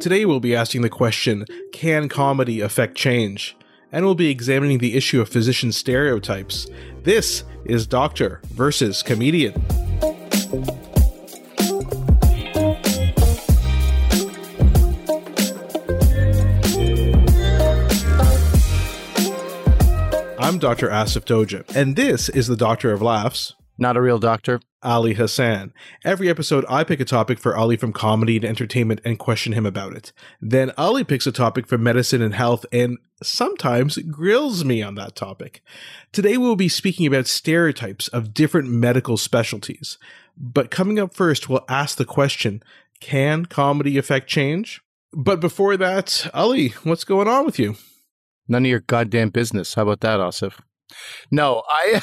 Today we'll be asking the question Can comedy affect change? And we'll be examining the issue of physician stereotypes. This is Doctor versus Comedian. I'm Dr. Asif Doja, and this is the Doctor of Laughs. Not a real doctor. Ali Hassan. Every episode, I pick a topic for Ali from comedy and entertainment and question him about it. Then Ali picks a topic from medicine and health and sometimes grills me on that topic. Today, we'll be speaking about stereotypes of different medical specialties. But coming up first, we'll ask the question Can comedy affect change? But before that, Ali, what's going on with you? None of your goddamn business. How about that, Asif? No, I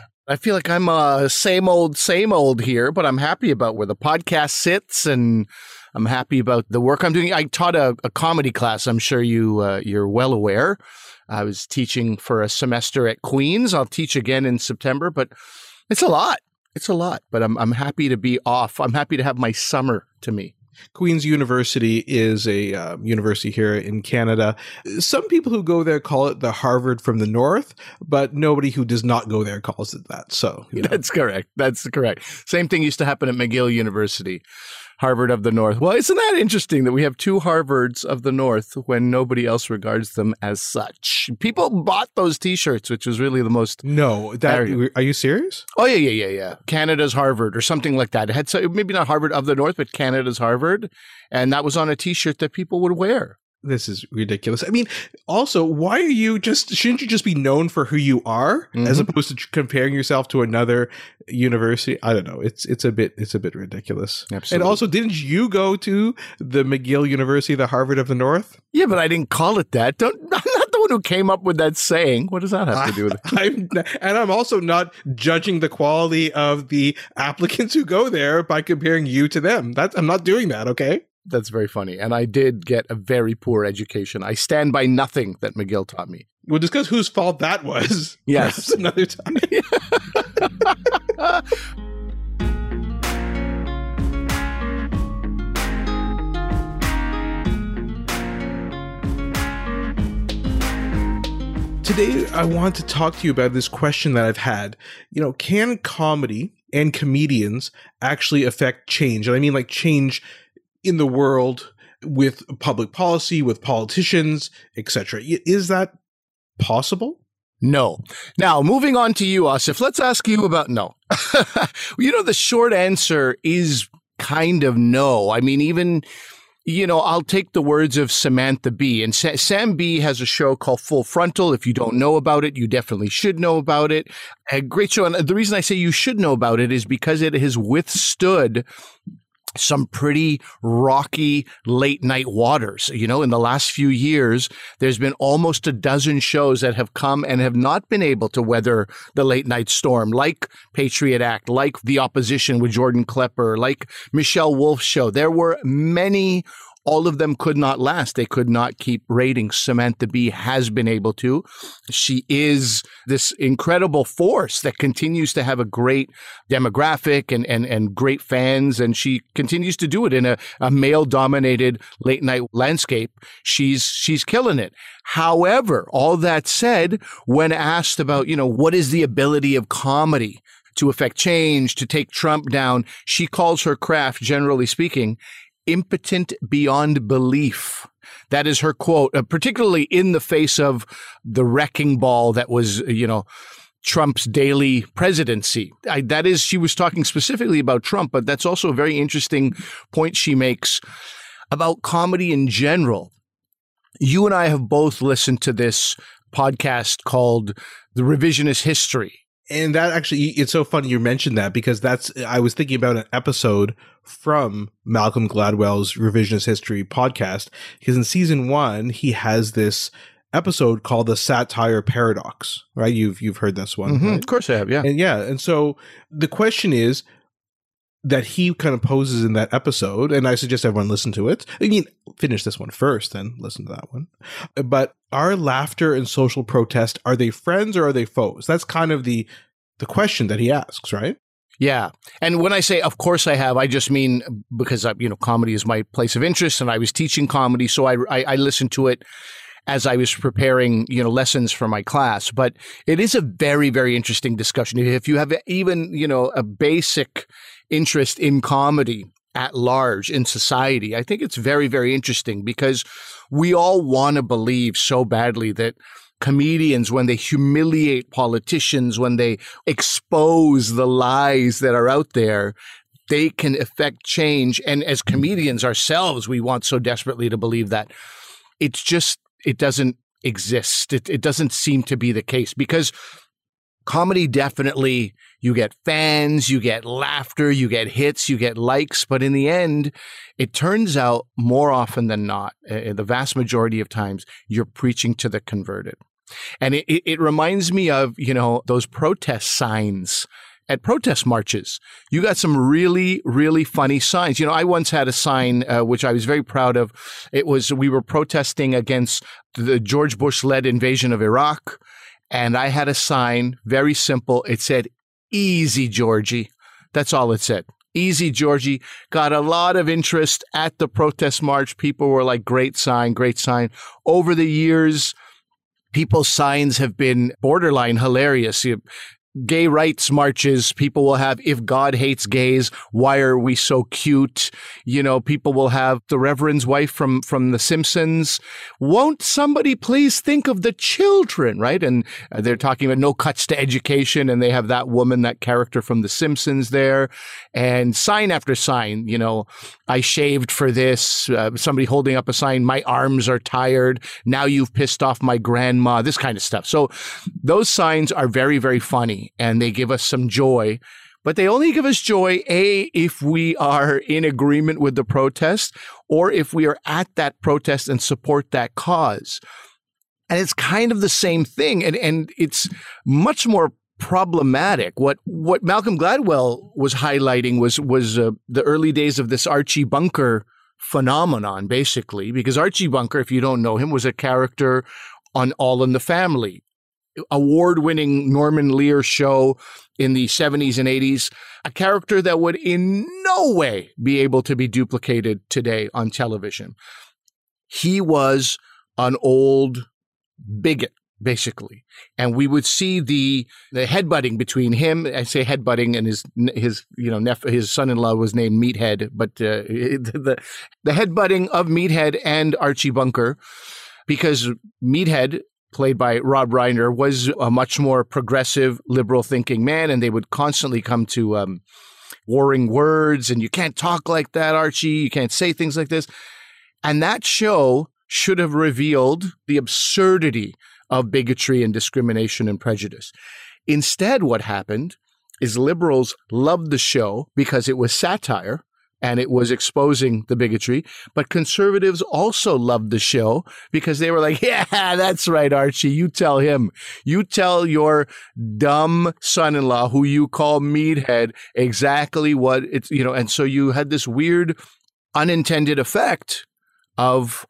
I feel like I'm uh same old, same old here, but I'm happy about where the podcast sits and I'm happy about the work I'm doing. I taught a, a comedy class. I'm sure you uh, you're well aware. I was teaching for a semester at Queens. I'll teach again in September, but it's a lot. It's a lot, but I'm I'm happy to be off. I'm happy to have my summer to me. Queen's University is a uh, university here in Canada. Some people who go there call it the Harvard from the North, but nobody who does not go there calls it that. So you know. that's correct. That's correct. Same thing used to happen at McGill University. Harvard of the North. Well, isn't that interesting that we have two Harvards of the North when nobody else regards them as such? People bought those T-shirts, which was really the most. No, that are you serious? Oh yeah, yeah, yeah, yeah. Canada's Harvard or something like that. It had so, maybe not Harvard of the North, but Canada's Harvard, and that was on a T-shirt that people would wear this is ridiculous. I mean, also, why are you just shouldn't you just be known for who you are mm-hmm. as opposed to comparing yourself to another university? I don't know. It's it's a bit it's a bit ridiculous. Absolutely. And also, didn't you go to the McGill University, the Harvard of the North? Yeah, but I didn't call it that. Don't I'm not the one who came up with that saying. What does that have to do with it? I'm, and I'm also not judging the quality of the applicants who go there by comparing you to them. That's I'm not doing that, okay? That's very funny. And I did get a very poor education. I stand by nothing that McGill taught me. We'll discuss whose fault that was. Yes. another time. Today, I want to talk to you about this question that I've had. You know, can comedy and comedians actually affect change? And I mean, like, change in the world with public policy, with politicians, etc. Is that possible? No. Now, moving on to you, Asif, let's ask you about no. you know, the short answer is kind of no. I mean, even, you know, I'll take the words of Samantha Bee. And Sa- Sam Bee has a show called Full Frontal. If you don't know about it, you definitely should know about it. A great show. And the reason I say you should know about it is because it has withstood some pretty rocky late night waters. You know, in the last few years, there's been almost a dozen shows that have come and have not been able to weather the late night storm, like Patriot Act, like The Opposition with Jordan Klepper, like Michelle Wolf's show. There were many all of them could not last. They could not keep ratings. Samantha Bee has been able to. She is this incredible force that continues to have a great demographic and, and, and great fans. And she continues to do it in a, a male dominated late night landscape. She's, she's killing it. However, all that said, when asked about, you know, what is the ability of comedy to affect change, to take Trump down, she calls her craft, generally speaking, impotent beyond belief. That is her quote, uh, particularly in the face of the wrecking ball that was, you know, Trump's daily presidency. I, that is, she was talking specifically about Trump, but that's also a very interesting point she makes about comedy in general. You and I have both listened to this podcast called The Revisionist History and that actually it's so funny you mentioned that because that's i was thinking about an episode from malcolm gladwell's revisionist history podcast because in season one he has this episode called the satire paradox right? You've you've heard this one mm-hmm, right? of course i have yeah. And yeah and so the question is that he kind of poses in that episode, and I suggest everyone listen to it. I mean, finish this one first, then listen to that one. But are laughter and social protest are they friends or are they foes? That's kind of the the question that he asks, right? Yeah. And when I say, of course I have, I just mean because, uh, you know, comedy is my place of interest and I was teaching comedy. So I, I, I listened to it as I was preparing, you know, lessons for my class. But it is a very, very interesting discussion. If you have even, you know, a basic interest in comedy at large in society, I think it's very, very interesting because we all want to believe so badly that comedians, when they humiliate politicians, when they expose the lies that are out there, they can affect change. And as comedians ourselves, we want so desperately to believe that. It's just, it doesn't exist. It, it doesn't seem to be the case because comedy definitely you get fans you get laughter you get hits you get likes but in the end it turns out more often than not uh, the vast majority of times you're preaching to the converted and it, it reminds me of, you know, those protest signs at protest marches. You got some really, really funny signs. You know, I once had a sign uh, which I was very proud of. It was we were protesting against the George Bush led invasion of Iraq. And I had a sign, very simple. It said, Easy, Georgie. That's all it said. Easy, Georgie. Got a lot of interest at the protest march. People were like, great sign, great sign. Over the years, people's signs have been borderline hilarious gay rights marches, people will have, if God hates gays, why are we so cute? You know, people will have the Reverend's wife from, from The Simpsons. Won't somebody please think of the children, right? And they're talking about no cuts to education, and they have that woman, that character from The Simpsons there. And sign after sign, you know, I shaved for this. Uh, somebody holding up a sign, my arms are tired. Now you've pissed off my grandma, this kind of stuff. So those signs are very, very funny and they give us some joy. But they only give us joy, A, if we are in agreement with the protest or if we are at that protest and support that cause. And it's kind of the same thing. And, and it's much more problematic. What what Malcolm Gladwell was highlighting was was uh, the early days of this Archie Bunker phenomenon, basically, because Archie Bunker, if you don't know him, was a character on All in the Family award winning Norman Lear show in the 70s and 80s, a character that would in no way be able to be duplicated today on television. He was an old bigot basically. And we would see the the headbutting between him. I say headbutting, and his his you know nep- his son-in-law was named Meathead, but uh, the the headbutting of Meathead and Archie Bunker, because Meathead played by Rob Reiner, was a much more progressive, liberal thinking man, and they would constantly come to um, warring words and you can't talk like that, Archie. You can't say things like this. And that show should have revealed the absurdity of bigotry and discrimination and prejudice. Instead, what happened is liberals loved the show because it was satire and it was exposing the bigotry. But conservatives also loved the show because they were like, yeah, that's right, Archie. You tell him. You tell your dumb son in law, who you call Meathead, exactly what it's, you know, and so you had this weird unintended effect of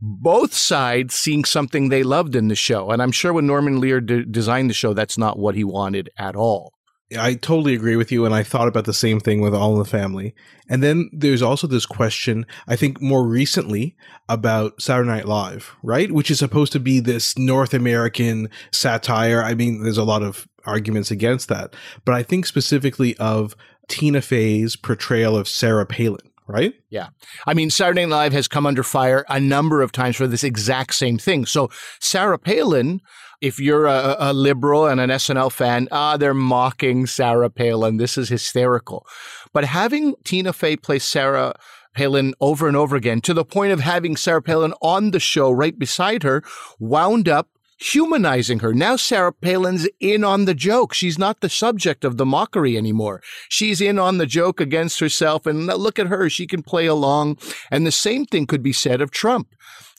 both sides seeing something they loved in the show. And I'm sure when Norman Lear de- designed the show, that's not what he wanted at all. I totally agree with you, and I thought about the same thing with All in the Family. And then there's also this question, I think more recently, about Saturday Night Live, right? Which is supposed to be this North American satire. I mean, there's a lot of arguments against that, but I think specifically of Tina Fey's portrayal of Sarah Palin right? Yeah. I mean, Saturday Night Live has come under fire a number of times for this exact same thing. So, Sarah Palin if you're a, a liberal and an SNL fan, ah, they're mocking Sarah Palin. This is hysterical. But having Tina Fey play Sarah Palin over and over again to the point of having Sarah Palin on the show right beside her wound up humanizing her. Now Sarah Palin's in on the joke. She's not the subject of the mockery anymore. She's in on the joke against herself. And look at her. She can play along. And the same thing could be said of Trump.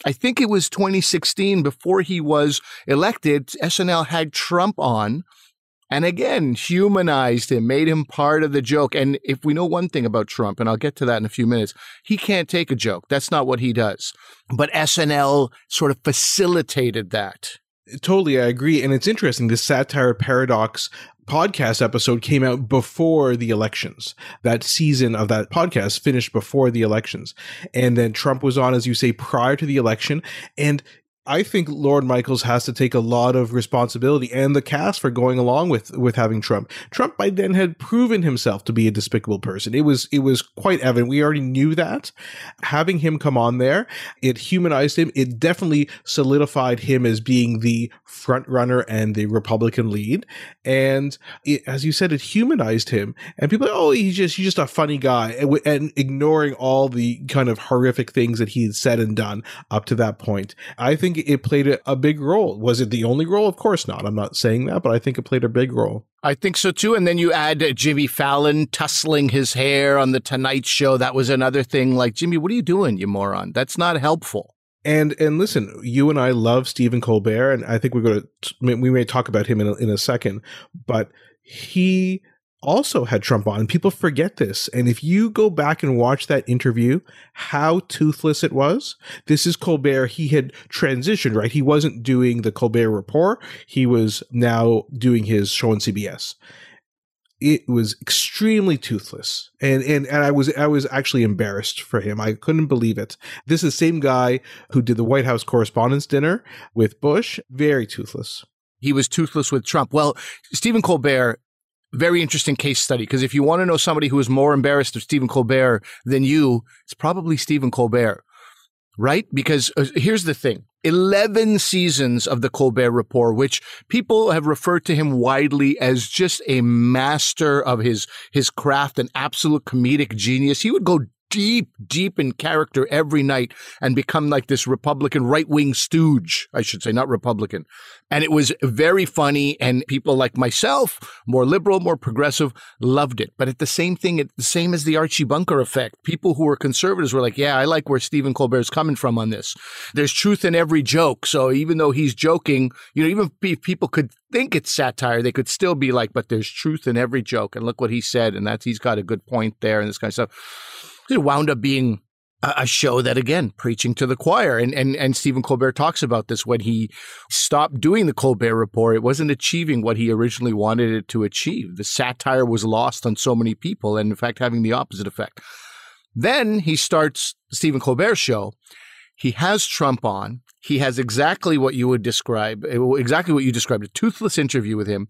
I think it was 2016 before he was elected, SNL had Trump on and again humanized him, made him part of the joke. And if we know one thing about Trump, and I'll get to that in a few minutes, he can't take a joke. That's not what he does. But SNL sort of facilitated that. Totally, I agree. And it's interesting. This satire paradox podcast episode came out before the elections. That season of that podcast finished before the elections. And then Trump was on, as you say, prior to the election. And I think Lorne Michaels has to take a lot of responsibility and the cast for going along with with having Trump. Trump by then had proven himself to be a despicable person. It was it was quite evident. We already knew that. Having him come on there, it humanized him. It definitely solidified him as being the front runner and the Republican lead. And it, as you said, it humanized him. And people, are, oh, he's just he's just a funny guy, and, and ignoring all the kind of horrific things that he had said and done up to that point. I think it played a, a big role. Was it the only role? Of course not. I'm not saying that, but I think it played a big role. I think so too. And then you add Jimmy Fallon tussling his hair on the Tonight Show. That was another thing. Like, Jimmy, what are you doing, you moron? That's not helpful. And and listen, you and I love Stephen Colbert, and I think we're going to we may talk about him in a, in a second, but he also had Trump on. People forget this. And if you go back and watch that interview, how toothless it was. This is Colbert. He had transitioned, right? He wasn't doing the Colbert Report. He was now doing his show on CBS. It was extremely toothless. And, and, and I was, I was actually embarrassed for him. I couldn't believe it. This is the same guy who did the White House Correspondents' Dinner with Bush. Very toothless. He was toothless with Trump. Well, Stephen Colbert very interesting case study because if you want to know somebody who is more embarrassed of Stephen Colbert than you, it's probably Stephen Colbert, right? Because uh, here's the thing 11 seasons of the Colbert Report, which people have referred to him widely as just a master of his, his craft, an absolute comedic genius. He would go deep, deep in character every night and become like this Republican right wing stooge, I should say, not Republican. And it was very funny. And people like myself, more liberal, more progressive, loved it. But at the same thing, the same as the Archie Bunker effect. People who were conservatives were like, yeah, I like where Stephen Colbert's coming from on this. There's truth in every joke. So even though he's joking, you know, even if people could think it's satire, they could still be like, but there's truth in every joke. And look what he said. And that's, he's got a good point there and this kind of stuff it wound up being a show that again preaching to the choir. And and and Stephen Colbert talks about this. When he stopped doing the Colbert report it wasn't achieving what he originally wanted it to achieve. The satire was lost on so many people and in fact having the opposite effect. Then he starts Stephen Colbert's show. He has Trump on. He has exactly what you would describe eh, exactly what you described a toothless interview with him.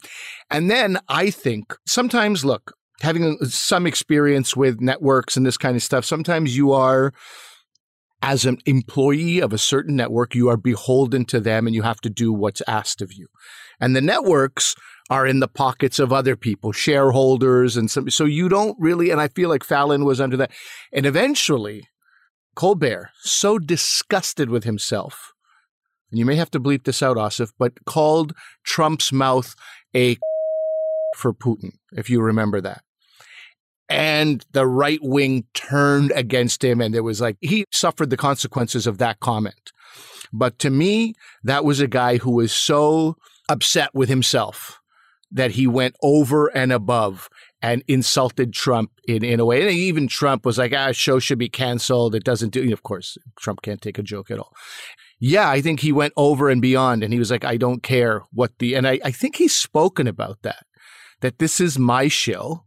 And then I think sometimes look having uh, some experience with networks and this kind of stuff, sometimes you are, as an employee of a certain network, you are beholden to them and you have to do what's asked of you. And the networks are in the pockets of other people, shareholders, and some, so you don't really, and I feel like Fallon was under that. And eventually, Colbert, so disgusted with himself, and you may have to bleep this out, Asif, but called Trump's mouth a for Putin, if you remember that and the right wing turned against him. And there was like, he suffered the consequences of that comment. But to me, that was a guy who was so upset with himself that he went over and above and insulted Trump in, in a way. And even Trump was like, ah, show should be canceled. It doesn't do, of course, Trump can't take a joke at all. Yeah, I think he went over and beyond and he was like, I don't care what the, and I, I think he's spoken about that, that this is my show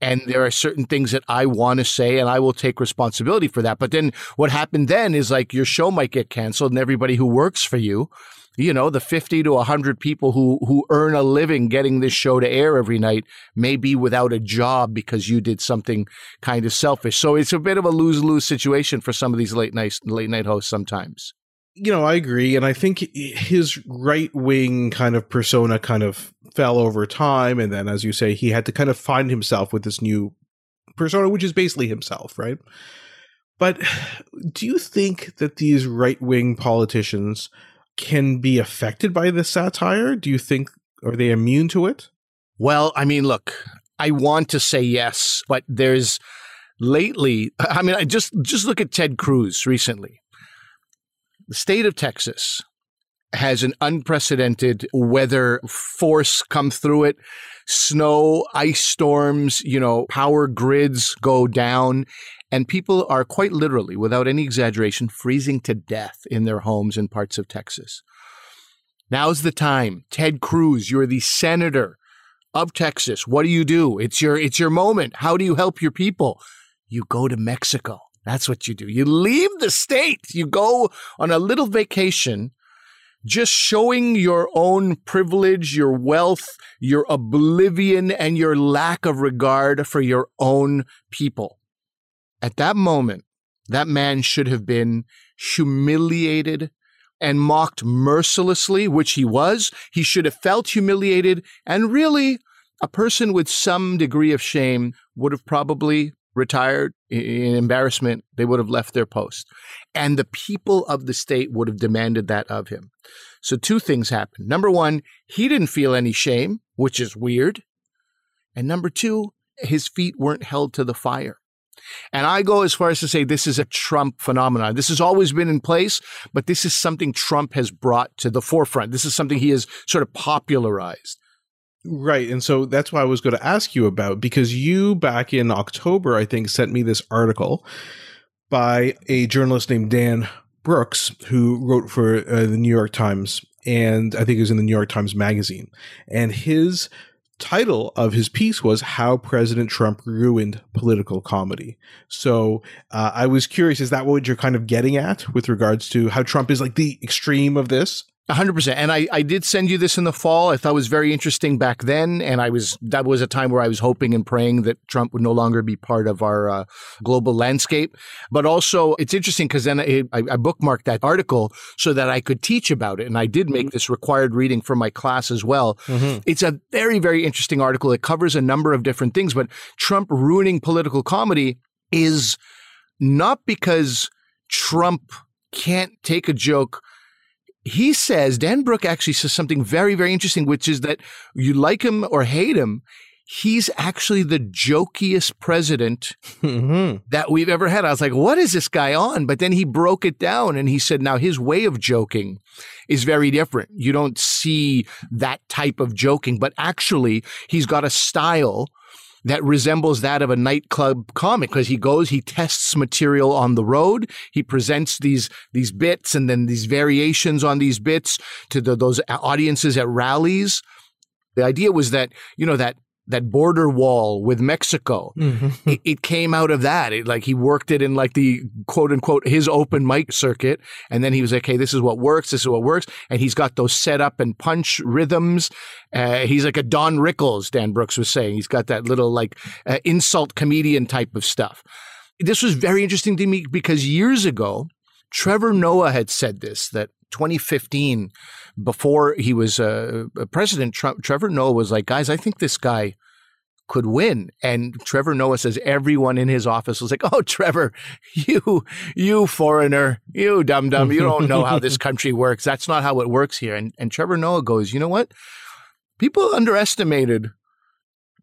and there are certain things that I want to say and I will take responsibility for that. But then what happened then is like your show might get canceled and everybody who works for you, you know, the 50 to 100 people who who earn a living getting this show to air every night may be without a job because you did something kind of selfish. So it's a bit of a lose-lose situation for some of these late night late night hosts sometimes you know, I agree. And I think his right wing kind of persona kind of fell over time. And then, as you say, he had to kind of find himself with this new persona, which is basically himself, right? But do you think that these right wing politicians can be affected by this satire? Do you think, are they immune to it? Well, I mean, look, I want to say yes, but there's lately, I mean, I just, just look at Ted Cruz recently. The state of Texas has an unprecedented weather force come through it. Snow, ice storms, you know, power grids go down, and people are quite literally, without any exaggeration, freezing to death in their homes in parts of Texas. Now's the time. Ted Cruz, you're the senator of Texas. What do you do? It's your it's your moment. How do you help your people? You go to Mexico. That's what you do. You leave the state. You go on a little vacation just showing your own privilege, your wealth, your oblivion, and your lack of regard for your own people. At that moment, that man should have been humiliated and mocked mercilessly, which he was. He should have felt humiliated. And really, a person with some degree of shame would have probably retired in embarrassment. They would have left their post. And the people of the state would have demanded that of him. So, two things happened. Number one, he didn't feel any shame, which is weird. And number two, his feet weren't held to the fire. And I go as far as to say this is a Trump phenomenon. This has always been in place, but this is something Trump has brought to the forefront. This is something he has sort of popularized. Right. And so that's why I was going to ask you about because you back in October, I think, sent me this article by a journalist named Dan Brooks, who wrote for uh, the New York Times. And I think it was in the New York Times Magazine. And his title of his piece was How President Trump Ruined Political Comedy. So uh, I was curious, is that what you're kind of getting at with regards to how Trump is like the extreme of this? Hundred percent. And I, I did send you this in the fall. I thought it was very interesting back then. And I was, that was a time where I was hoping and praying that Trump would no longer be part of our uh, global landscape. But also it's interesting because then I, I, bookmarked that article so that I could teach about it. And I did make mm-hmm. this required reading for my class as well. Mm-hmm. It's a very, very interesting article. It covers a number of different things, but Trump ruining political comedy is not because Trump can't take a joke he says, Dan Brook actually says something very, very interesting, which is that you like him or hate him, he's actually the jokiest president mm-hmm. that we've ever had. I was like, what is this guy on? But then he broke it down and he said, now his way of joking is very different. You don't see that type of joking, but actually he's got a style that resembles that of a nightclub comic because he goes, he tests material on the road, he presents these these bits and then these variations on these bits to the, those audiences at rallies. The idea was that you know that that border wall with Mexico. Mm-hmm. It, it, came out of that. It, like he worked it in like the quote unquote his open mic circuit, and then he was like, "Hey, this is what works. This is what works." And he's got those set up and punch rhythms. Uh, he's like a Don Rickles. Dan Brooks was saying he's got that little like uh, insult comedian type of stuff. This was very interesting to me because years ago, Trevor Noah had said this that 2015, before he was uh, president, Trump, Trevor Noah was like, guys, I think this guy could win. And Trevor Noah says everyone in his office was like, "Oh, Trevor, you, you foreigner, you dum dum, you don't know how this country works. That's not how it works here." And and Trevor Noah goes, "You know what? People underestimated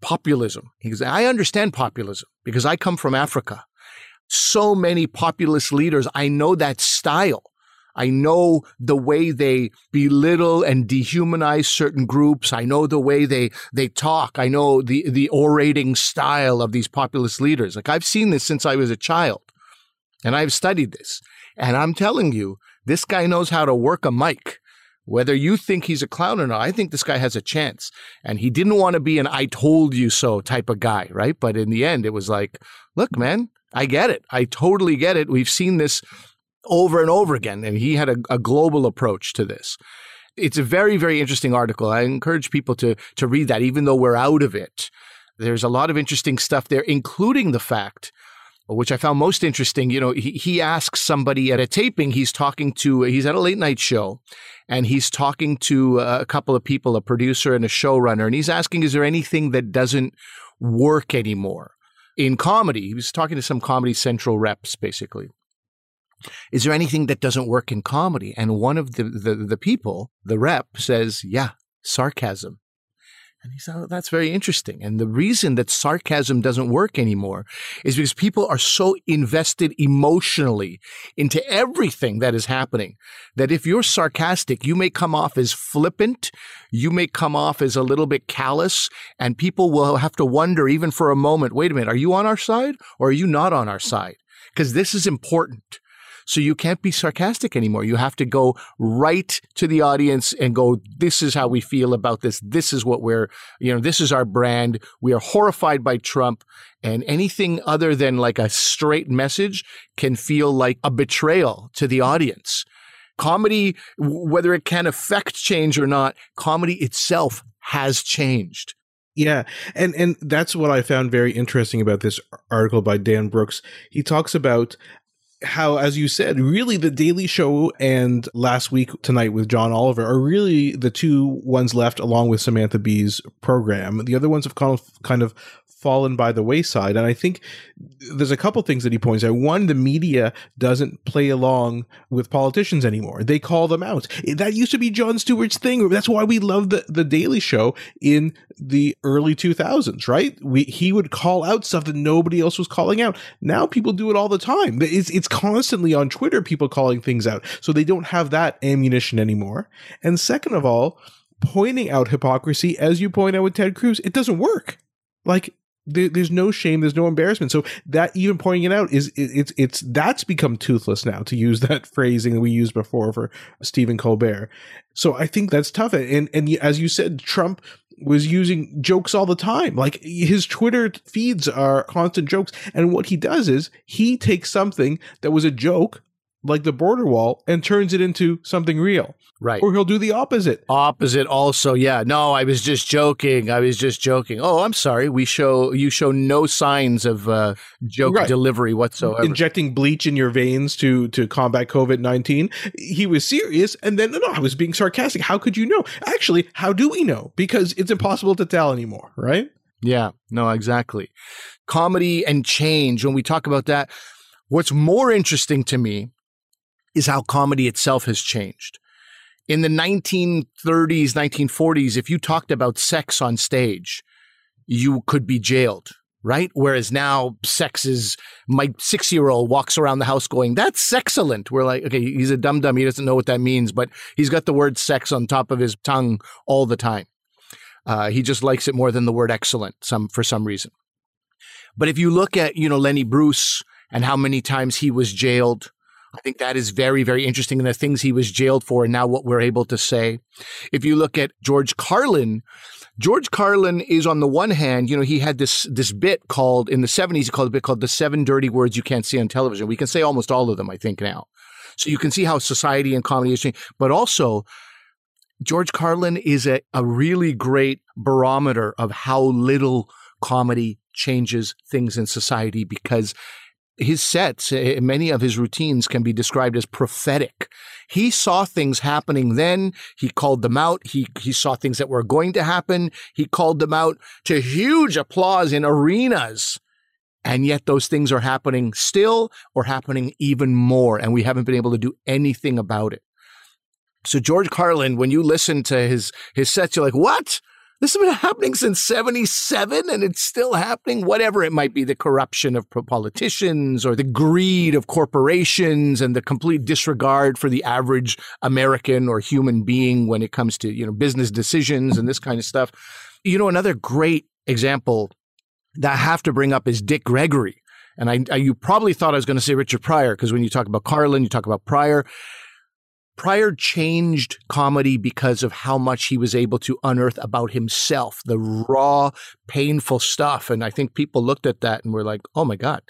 populism." He goes, "I understand populism because I come from Africa. So many populist leaders, I know that style." I know the way they belittle and dehumanize certain groups. I know the way they, they talk. I know the, the orating style of these populist leaders. Like I've seen this since I was a child and I've studied this. And I'm telling you, this guy knows how to work a mic. Whether you think he's a clown or not, I think this guy has a chance. And he didn't want to be an I told you so type of guy, right? But in the end, it was like, look, man, I get it. I totally get it. We've seen this over and over again. And he had a, a global approach to this. It's a very, very interesting article. I encourage people to, to read that, even though we're out of it. There's a lot of interesting stuff there, including the fact which I found most interesting. You know, he, he asks somebody at a taping, he's talking to, he's at a late night show and he's talking to a couple of people, a producer and a showrunner, and he's asking, is there anything that doesn't work anymore in comedy? He was talking to some Comedy Central reps, basically is there anything that doesn't work in comedy? And one of the, the, the people, the rep, says, yeah, sarcasm. And he said, oh, that's very interesting. And the reason that sarcasm doesn't work anymore is because people are so invested emotionally into everything that is happening that if you're sarcastic, you may come off as flippant. You may come off as a little bit callous and people will have to wonder even for a moment, wait a minute, are you on our side or are you not on our side? Because this is important. So you can't be sarcastic anymore. You have to go right to the audience and go, this is how we feel about this. This is what we're, you know, this is our brand. We are horrified by Trump and anything other than like a straight message can feel like a betrayal to the audience. Comedy, whether it can affect change or not, comedy itself has changed. Yeah, and and that's what I found very interesting about this article by Dan Brooks. He talks about how, as you said, really the Daily Show and Last Week Tonight with John Oliver are really the two ones left, along with Samantha Bee's program. The other ones have kind of kind of fallen by the wayside. And I think there's a couple things that he points out. One, the media doesn't play along with politicians anymore. They call them out. That used to be Jon Stewart's thing. That's why we love the, the Daily Show in the early 2000s, right? We, he would call out stuff that nobody else was calling out. Now people do it all the time. It's, it's constantly on Twitter, people calling things out. So they don't have that ammunition anymore. And second of all, pointing out hypocrisy, as you point out with Ted Cruz, it doesn't work. Like there, there's no shame, there's no embarrassment. So that even pointing it out is it, it's it's that's become toothless now to use that phrasing that we used before for Stephen Colbert. So I think that's tough. And and as you said, Trump was using jokes all the time. Like his Twitter feeds are constant jokes. And what he does is he takes something that was a joke like the border wall and turns it into something real. Right. Or he'll do the opposite. Opposite also. Yeah. No, I was just joking. I was just joking. Oh, I'm sorry. We show you show no signs of uh, joke right. delivery whatsoever. Injecting bleach in your veins to to combat COVID-19. He was serious and then no, I was being sarcastic. How could you know? Actually, how do we know? Because it's impossible to tell anymore, right? Yeah. No, exactly. Comedy and change when we talk about that, what's more interesting to me is how comedy itself has changed. In the 1930s, 1940s, if you talked about sex on stage, you could be jailed, right? Whereas now, sex is my six year old walks around the house going, That's excellent. We're like, okay, he's a dum dum. He doesn't know what that means, but he's got the word sex on top of his tongue all the time. Uh, he just likes it more than the word excellent some for some reason. But if you look at, you know, Lenny Bruce and how many times he was jailed, I think that is very, very interesting in the things he was jailed for and now what we're able to say. If you look at George Carlin, George Carlin is on the one hand, you know, he had this this bit called in the 70s, he called a bit called the seven dirty words you can't see on television. We can say almost all of them, I think, now. So you can see how society and comedy is changing. But also, George Carlin is a, a really great barometer of how little comedy changes things in society because his sets, eh, many of his routines can be described as prophetic. He saw things happening then. He called them out. He, he saw things that were going to happen. He called them out to huge applause in arenas. And yet those things are happening still or happening even more. And we haven't been able to do anything about it. So George Carlin, when you listen to his, his sets, you're like, what? This has been happening since 77 and it's still happening. Whatever it might be, the corruption of politicians or the greed of corporations and the complete disregard for the average American or human being when it comes to, you know, business decisions and this kind of stuff. You know, another great example that I have to bring up is Dick Gregory. And I, I you probably thought I was going to say Richard Pryor because when you talk about Carlin, you talk about Pryor. Pryor changed comedy because of how much he was able to unearth about himself, the raw, painful stuff. And I think people looked at that and were like, oh my God,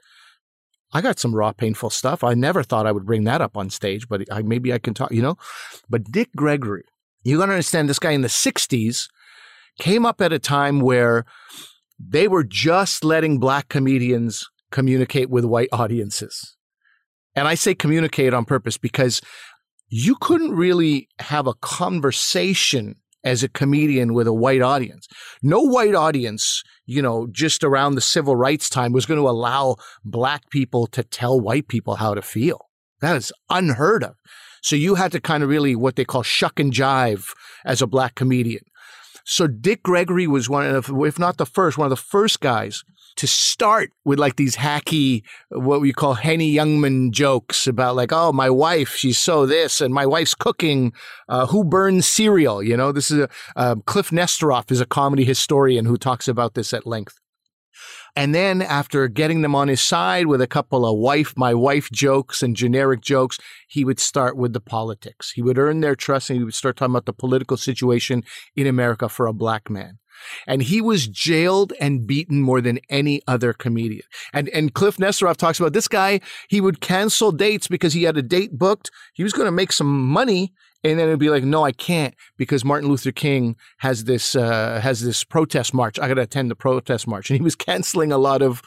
I got some raw, painful stuff. I never thought I would bring that up on stage, but I, maybe I can talk, you know? But Dick Gregory, you got to understand this guy in the 60s came up at a time where they were just letting black comedians communicate with white audiences. And I say communicate on purpose because you couldn't really have a conversation as a comedian with a white audience. No white audience, you know, just around the civil rights time was going to allow black people to tell white people how to feel. That is unheard of. So you had to kind of really what they call shuck and jive as a black comedian. So Dick Gregory was one of, if not the first, one of the first guys to start with like these hacky, what we call Henny Youngman jokes about like, oh, my wife, she's so this, and my wife's cooking. Uh, who burns cereal? You know, this is a, uh, Kliph Nesteroff is a comedy historian who talks about this at length. And then after getting them on his side with a couple of wife, my wife jokes and generic jokes, he would start with the politics. He would earn their trust and he would start talking about the political situation in America for a black man. And he was jailed and beaten more than any other comedian. And and Kliph Nesteroff talks about this guy, he would cancel dates because he had a date booked. He was going to make some money and then it'd be like, no, I can't because Martin Luther King has this uh, has this protest march. I got to attend the protest march, and he was canceling a lot of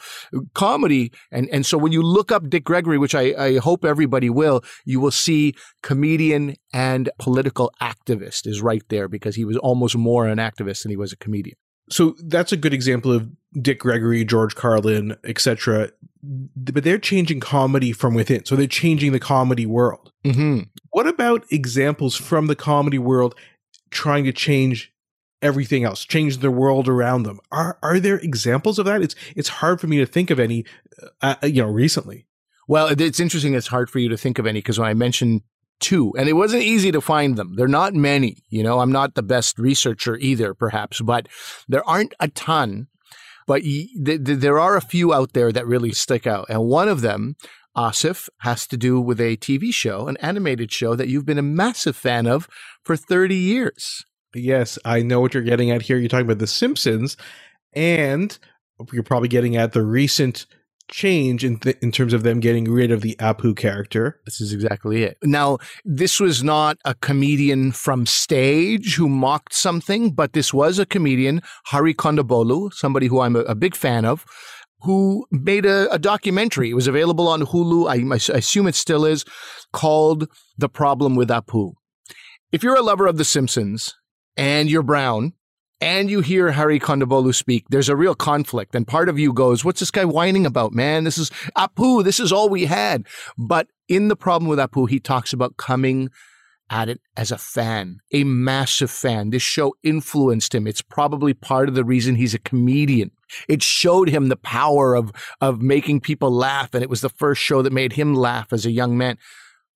comedy. And and so when you look up Dick Gregory, which I, I hope everybody will, you will see comedian and political activist is right there because he was almost more an activist than he was a comedian. So that's a good example of Dick Gregory, George Carlin, etc. But they're changing comedy from within. So they're changing the comedy world. Mm-hmm. What about examples from the comedy world trying to change everything else, change the world around them? Are are there examples of that? It's it's hard for me to think of any, uh, uh you know, recently. Well, it's interesting. It's hard for you to think of any because when I mentioned two, and it wasn't easy to find them. They're not many. You know, I'm not the best researcher either, perhaps, but there aren't a ton. But th- th- there are a few out there that really stick out. And one of them, Asif, has to do with a TV show, an animated show that you've been a massive fan of for 30 years. Yes, I know what you're getting at here. You're talking about The Simpsons, and you're probably getting at the recent change in th- in terms of them getting rid of the Apu character. This is exactly it. Now, this was not a comedian from stage who mocked something, but this was a comedian, Hari Kondabolu, somebody who I'm a, a big fan of, who made a, a, documentary. It was available on Hulu. I, I assume it still is, called "The Problem with Apu." If you're a lover of The Simpsons and you're brown and you hear Hari Kondabolu speak, there's a real conflict. And part of you goes, What's this guy whining about, man? This is Apu. This is all we had. But in the problem with Apu, he talks about coming at it as a fan, a massive fan. This show influenced him. It's probably part of the reason he's a comedian. It showed him the power of, of making people laugh. And it was the first show that made him laugh as a young man.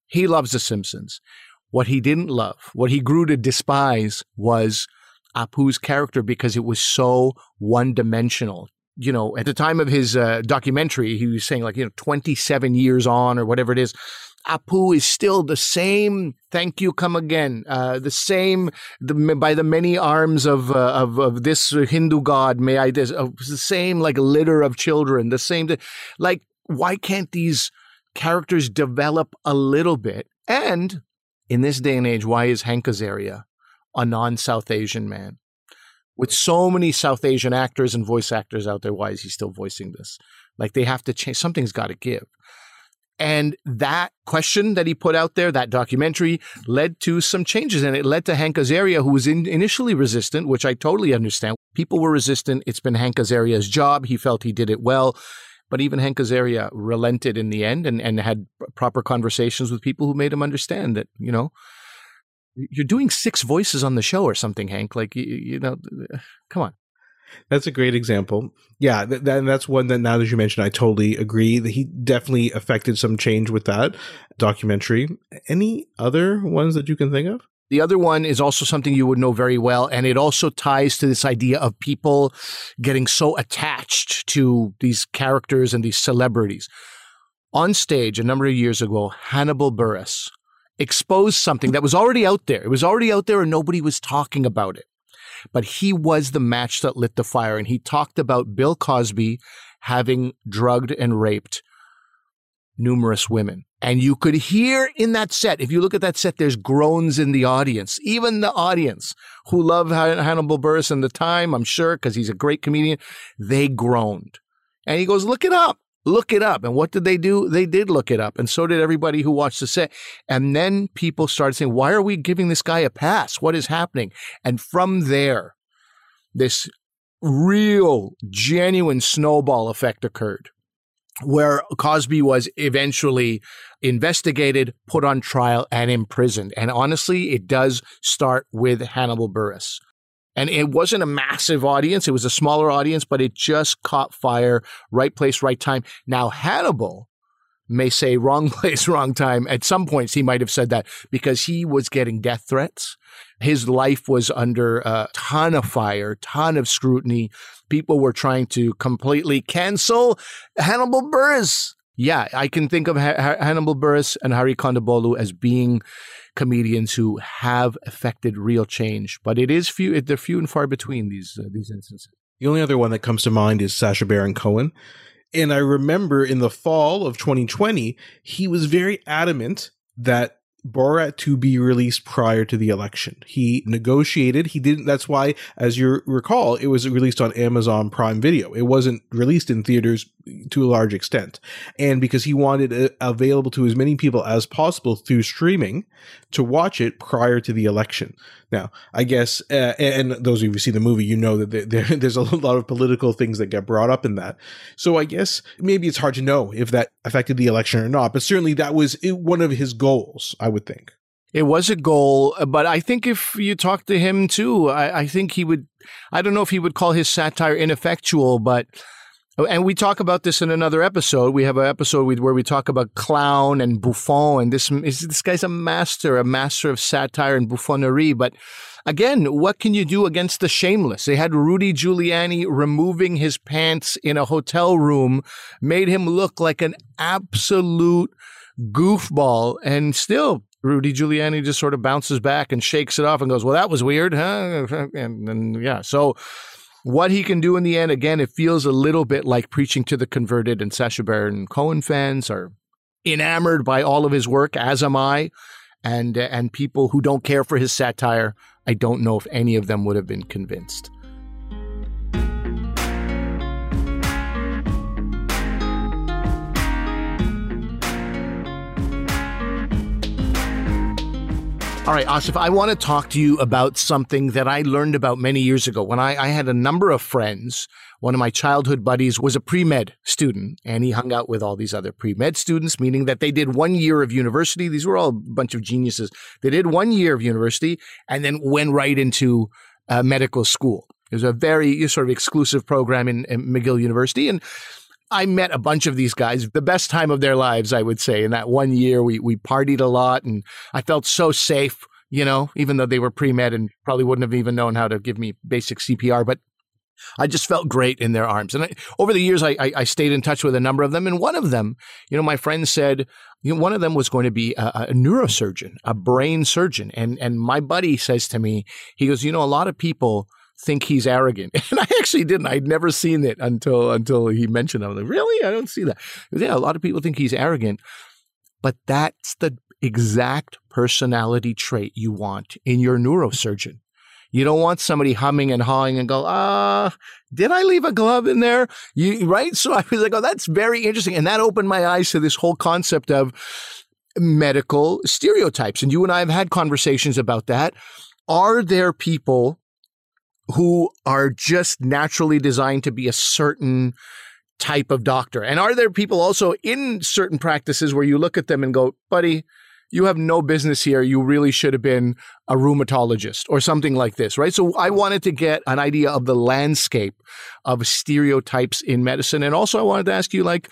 He loves The Simpsons. What he didn't love, what he grew to despise was Apu's character because it was so one dimensional. You know, at the time of his uh, documentary, he was saying like, you know, 27 years on or whatever it is, Apu is still the same. Thank you, come again. Uh, the same the, by the many arms of uh, of of this Hindu god. May I this the same like litter of children. The same. Like, why can't these characters develop a little bit? And in this day and age, why is Hank Azaria a non South Asian man. With so many South Asian actors and voice actors out there, why is he still voicing this? Like they have to change, something's got to give. And that question that he put out there, that documentary, led to some changes. And it led to Hank Azaria, who was in, initially resistant, which I totally understand. People were resistant. It's been Hank Azaria's job. He felt he did it well. But even Hank Azaria relented in the end and, and had proper conversations with people who made him understand that, you know, you're doing six voices on the show or something, Hank. Like you, you know, come on. That's a great example. Yeah, th- th- that's one that now that you mentioned, I totally agree that he definitely affected some change with that documentary. Any other ones that you can think of? The other one is also something you would know very well, and it also ties to this idea of people getting so attached to these characters and these celebrities. On stage a number of years ago, Hannibal Buress exposed something that was already out there. It was already out there and nobody was talking about it. But he was the match that lit the fire. And he talked about Bill Cosby having drugged and raped numerous women. And you could hear in that set, if you look at that set, there's groans in the audience. Even the audience who love Hannibal Buress in the time, I'm sure, because he's a great comedian, they groaned. And he goes, look it up look it up. And what did they do? They did look it up. And so did everybody who watched the set. And then people started saying, why are we giving this guy a pass? What is happening? And from there, this real, genuine snowball effect occurred where Cosby was eventually investigated, put on trial, and imprisoned. And honestly, it does start with Hannibal Buress. And it wasn't a massive audience. It was a smaller audience, but it just caught fire. Right place, right time. Now, Hannibal may say wrong place, wrong time. At some points, he might have said that because he was getting death threats. His life was under a ton of fire, ton of scrutiny. People were trying to completely cancel Hannibal Buress. Yeah, I can think of ha- Hannibal Buress and Hari Kondabolu as being comedians who have affected real change, but it is few. They're few and far between these uh, these instances. The only other one that comes to mind is Sacha Baron Cohen. And I remember in the fall of 2020, he was very adamant that Borat to be released prior to the election. He negotiated. He didn't. That's why, as you recall, it was released on Amazon Prime Video. It wasn't released in theaters to a large extent. And because he wanted it available to as many people as possible through streaming to watch it prior to the election. Now, I guess, uh, and those of you who see the movie, you know that there, there's a lot of political things that get brought up in that. So I guess maybe it's hard to know if that affected the election or not, but certainly that was one of his goals, I would think. It was a goal, uh, but I think if you talk to him too, I, I think he would, I don't know if he would call his satire ineffectual, but Oh, and we talk about this in another episode. We have an episode where we talk about clown and bouffon, and this is this guy's a master, a master of satire and buffoonery. But again, what can you do against the shameless? They had Rudy Giuliani removing his pants in a hotel room, made him look like an absolute goofball, and still Rudy Giuliani just sort of bounces back and shakes it off and goes, "Well, that was weird, huh?" And, and yeah, so what he can do in the end, again, it feels a little bit like preaching to the converted, and Sacha Baron Cohen fans are enamored by all of his work, as am I. And, and people who don't care for his satire, I don't know if any of them would have been convinced. All right, Asif, I want to talk to you about something that I learned about many years ago when I, I had a number of friends. One of my childhood buddies was a pre med student, and he hung out with all these other pre med students, meaning that they did one year of university. These were all a bunch of geniuses. They did one year of university and then went right into uh, medical school. It was a very sort of exclusive program in, in McGill University. And I met a bunch of these guys, the best time of their lives, I would say. In that one year, we, we partied a lot and I felt so safe, you know, even though they were pre med and probably wouldn't have even known how to give me basic CPR. But I just felt great in their arms. And I, over the years, I, I, I, stayed in touch with a number of them. And one of them, you know, my friend said, you know, one of them was going to be a, a neurosurgeon, a brain surgeon. And, and my buddy says to me, he goes, you know, a lot of people think he's arrogant. And I actually didn't. I'd never seen it until until he mentioned it. I was like, really? I don't see that. Yeah, a lot of people think he's arrogant. But that's the exact personality trait you want in your neurosurgeon. You don't want somebody humming and hawing and go, ah, uh, did I leave a glove in there? You right? So I was like, oh, that's very interesting. And that opened my eyes to this whole concept of medical stereotypes. And you and I have had conversations about that. Are there people who are just naturally designed to be a certain type of doctor? And are there people also in certain practices where you look at them and go, buddy, you have no business here. You really should have been a rheumatologist or something like this, right? So I wanted to get an idea of the landscape of stereotypes in medicine. And also I wanted to ask you, like,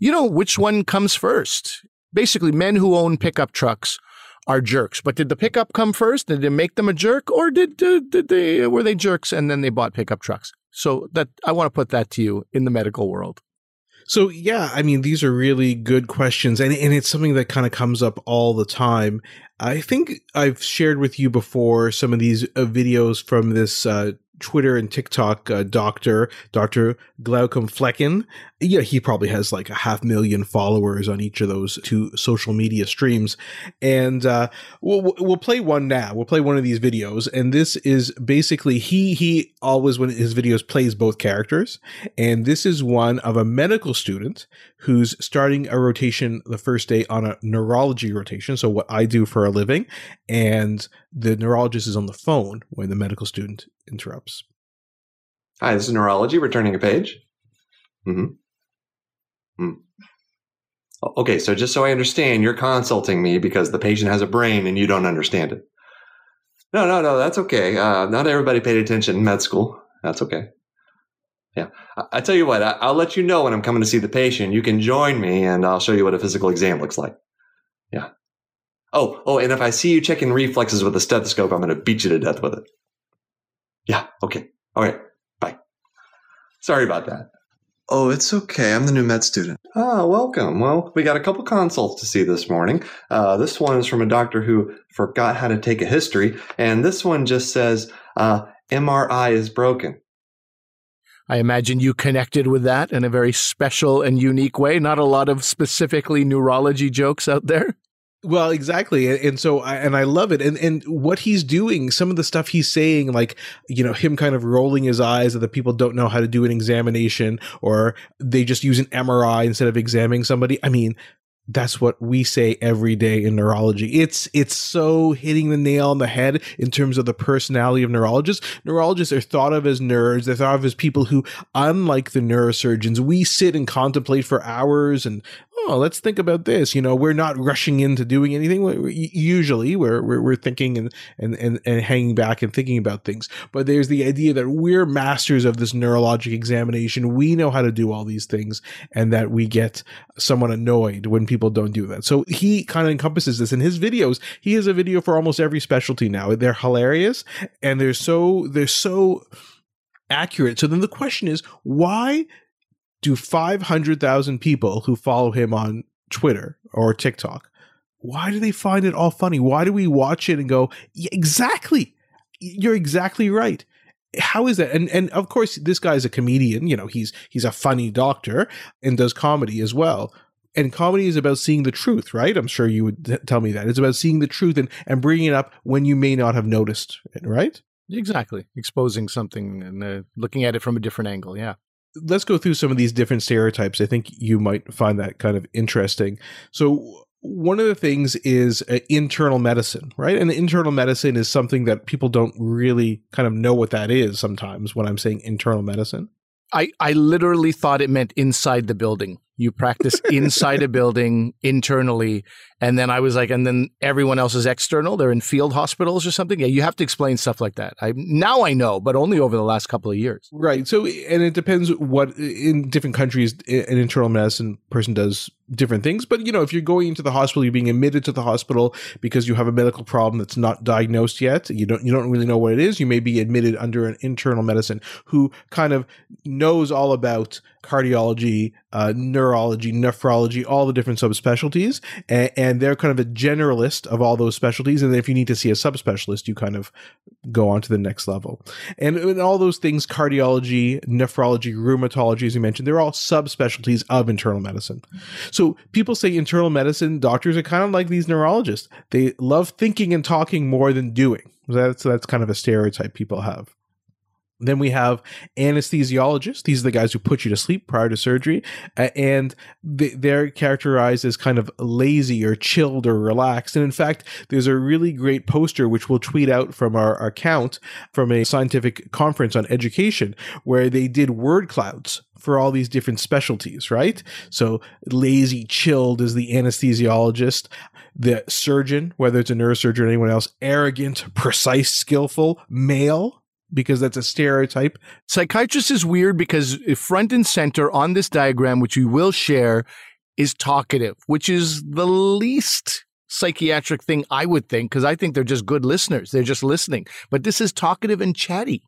you know, which one comes first? Basically, men who own pickup trucks are jerks. But did the pickup come first? Did it make them a jerk, or did uh, did they were they jerks and then they bought pickup trucks? So that I want to put that to you in the medical world. So yeah, I mean these are really good questions, and and it's something that kind of comes up all the time. I think I've shared with you before some of these uh, videos from this uh, Twitter and TikTok uh, doctor, Dr. Glaucomflecken. Yeah, he probably has like a half million followers on each of those two social media streams. And uh, we'll, we'll play one now. We'll play one of these videos. And this is basically he, he always, when his videos, plays both characters. And this is one of a medical student who's starting a rotation the first day on a neurology rotation. So, what I do for a living. And the neurologist is on the phone when the medical student interrupts. Hi, this is neurology. Returning a page. Mm-hmm. Mm. Okay, so just so I understand, you're consulting me because the patient has a brain and you don't understand it. No, no, no, that's okay. Uh, not everybody paid attention in med school. That's okay. Yeah. I, I tell you what, I, I'll let you know when I'm coming to see the patient. You can join me and I'll show you what a physical exam looks like. Yeah. Oh, oh, and if I see you checking reflexes with a stethoscope, I'm going to beat you to death with it. Yeah. Okay. All right. Bye. Sorry about that. Oh, it's okay. I'm the new med student. Ah, welcome. Well, we got a couple consults to see this morning. Uh, this one is from a doctor who forgot how to take a history, and this one just says uh, MRI is broken. I imagine you connected with that in a very special and unique way. Not a lot of specifically neurology jokes out there. Well, exactly, and, so I, and I love it, and and what he's doing, some of the stuff he's saying, like you know him kind of rolling his eyes that the people don't know how to do an examination, or they just use an MRI instead of examining somebody. I mean, that's what we say every day in neurology. It's it's so hitting the nail on the head in terms of the personality of neurologists. Neurologists are thought of as nerds. They're thought of as people who, unlike the neurosurgeons, we sit and contemplate for hours and oh, let's think about this. You know, we're not rushing into doing anything. Usually, we're, we're we're thinking and and and and hanging back and thinking about things. But there's the idea that we're masters of this neurologic examination. We know how to do all these things, and that we get somewhat annoyed when people don't do that. So he kind of encompasses this in his videos. He has a video for almost every specialty now. They're hilarious, and they're so they're so accurate. So then the question is, why do 500,000 people who follow him on Twitter or TikTok, why do they find it all funny? Why do we watch it and go, yeah, exactly. You're exactly right. How is that? And and of course, this guy's a comedian. You know, he's he's a funny doctor and does comedy as well. And comedy is about seeing the truth, right? I'm sure you would t- tell me that. It's about seeing the truth and, and bringing it up when you may not have noticed it, right? Exactly. Exposing something and uh, looking at it from a different angle. Yeah let's go through some of these different stereotypes. I think you might find that kind of interesting. So, one of the things is uh, internal medicine, right? And internal medicine is something that people don't really kind of know what that is sometimes when I'm saying internal medicine. I, I literally thought it meant inside the building. You practice inside a building internally. And then I was like, and then everyone else is external. They're in field hospitals or something. Yeah, you have to explain stuff like that. I now I know, but only over the last couple of years. Right. So, and it depends what in different countries an internal medicine person does different things. But you know, if you're going into the hospital, you're being admitted to the hospital because you have a medical problem that's not diagnosed yet. You don't you don't really know what it is. You may be admitted under an internal medicine who kind of knows all about cardiology, uh, neurology, nephrology, all the different subspecialties, and, and, they're kind of a generalist of all those specialties. And if you need to see a subspecialist, you kind of go on to the next level. And, and all those things, cardiology, nephrology, rheumatology, as you mentioned, they're all subspecialties of internal medicine. So people say internal medicine doctors are kind of like these neurologists. They love thinking and talking more than doing. That's that's kind of a stereotype people have. Then we have anesthesiologists. These are the guys who put you to sleep prior to surgery. And they're characterized as kind of lazy or chilled or relaxed. And in fact, there's a really great poster, which we'll tweet out from our account from a scientific conference on education, where they did word clouds for all these different specialties, right? So lazy, chilled is the anesthesiologist. The surgeon, whether it's a neurosurgeon or anyone else, arrogant, precise, skillful, male because that's a stereotype. Psychiatrist is weird because front and center on this diagram, which we will share, is talkative, which is the least psychiatric thing I would think because I think they're just good listeners. They're just listening. But this is talkative and chatty.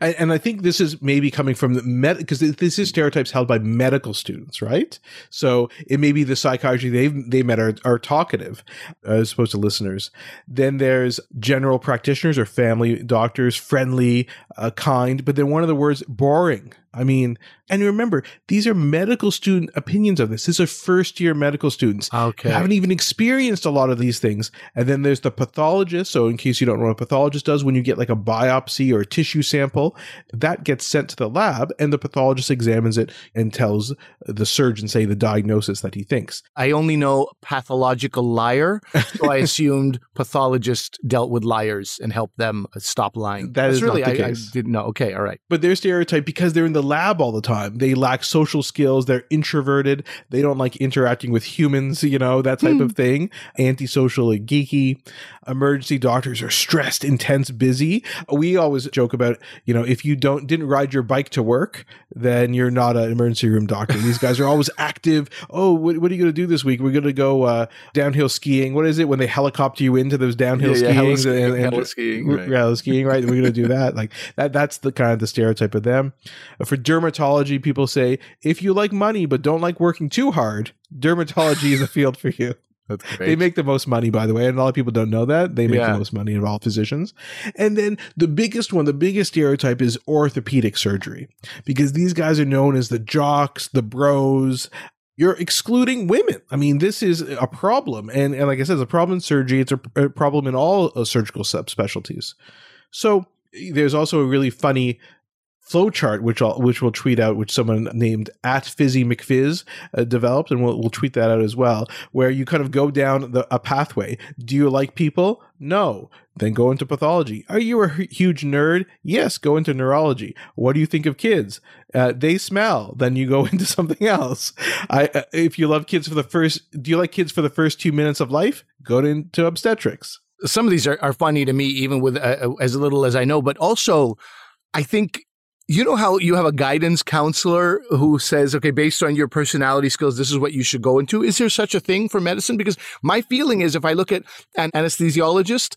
And, I think this is maybe coming from the med because this is stereotypes held by medical students, right? So it may be the psychiatry they they met are, are talkative as opposed to listeners. Then there's general practitioners or family doctors, friendly, uh, kind. But then one of the words boring. I mean, and remember, these are medical student opinions of this. These are first year medical students. Okay. haven't even experienced a lot of these things. And then there's the pathologist. So, in case you don't know what a pathologist does, when you get like a biopsy or a tissue sample, that gets sent to the lab and the pathologist examines it and tells the surgeon, say, the diagnosis that he thinks. I only know pathological liar. So I assumed pathologist dealt with liars and helped them stop lying. That That's is really, I, I, didn't know. Okay. All right. But they're stereotyped because they're in the lab all the time. They lack social skills. They're introverted. They don't like interacting with humans, you know, that type of hmm. thing. Antisocial and geeky. Emergency doctors are stressed, intense, busy. We always joke about, you know, if you don't didn't ride your bike to work, then you're not an emergency room doctor. These guys are always active. Oh, what, what are you going to do this week? We're going to go uh, downhill skiing. What is it when they helicopter you into those downhill Yeah, yeah, skiing? and, and- skiing, right. heli skiing, right? We're going to do that. Like that. That's the kind of the stereotype of them. For dermatology, people say if you like money but don't like working too hard, dermatology is a field for you. They make the most money, by the way, and a lot of people don't know that. They make Yeah. the most money of all physicians. And then the biggest one, the biggest stereotype is orthopedic surgery, because these guys are known as the jocks, the bros. You're excluding women. I mean, this is a problem. And, and like I said, it's a problem in surgery. It's a, a problem in all uh, surgical subspecialties. So there's also a really funny flowchart, which I'll, which we'll tweet out, which someone named at Fizzy McFizz uh, developed, and we'll, we'll tweet that out as well, where you kind of go down the, a pathway. Do you like people? No. Then go into pathology. Are you a huge nerd? Yes. Go into neurology. What do you think of kids? Uh, they smell. Then you go into something else. I, uh, if you love kids for the first, do you like kids for the first two minutes of life? Go to, into obstetrics. some of these are, are funny to me, even with uh, as little as I know. But also, I think you know how you have a guidance counselor who says, "Okay, based on your personality skills, this is what you should go into." Is there such a thing for medicine? Because my feeling is, if I look at an anesthesiologist.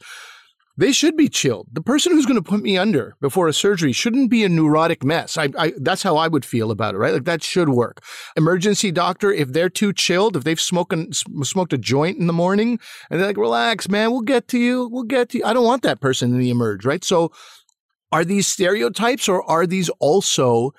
They should be chilled. The person who's going to put me under before a surgery shouldn't be a neurotic mess. I, I, that's how I would feel about it, right? Like that should work. Emergency doctor, if they're too chilled, if they've smoked smoked a joint in the morning, and they're like, relax, man, we'll get to you. We'll get to you. I don't want that person in the emerge, right? So are these stereotypes or are these also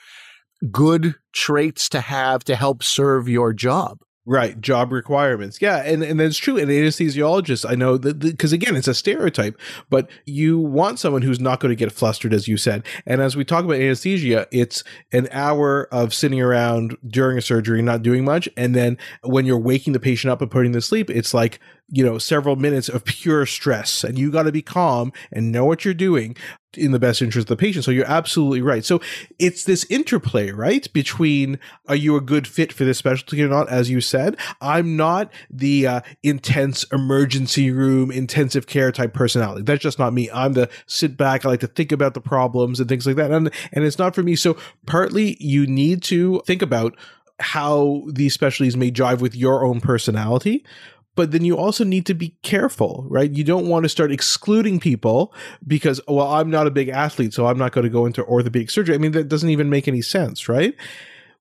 good traits to have to help serve your job? Right, job requirements. Yeah, and, and that's true. And anesthesiologists, I know that because again, it's a stereotype, but you want someone who's not going to get flustered, as you said. And as we talk about anesthesia, it's an hour of sitting around during a surgery, not doing much. And then when you're waking the patient up and putting them to sleep, it's like, you know, several minutes of pure stress. And you got to be calm and know what you're doing in the best interest of the patient. So you're absolutely right. So it's this interplay, right? Between are you a good fit for this specialty or not? As you said, I'm not the uh, intense emergency room, intensive care type personality. That's just not me. I'm the sit back. I like to think about the problems and things like that. And, and it's not for me. So partly you need to think about how these specialties may jive with your own personality but then you also need to be careful, right? You don't want to start excluding people because, well, I'm not a big athlete, so I'm not going to go into orthopedic surgery. I mean, that doesn't even make any sense, right?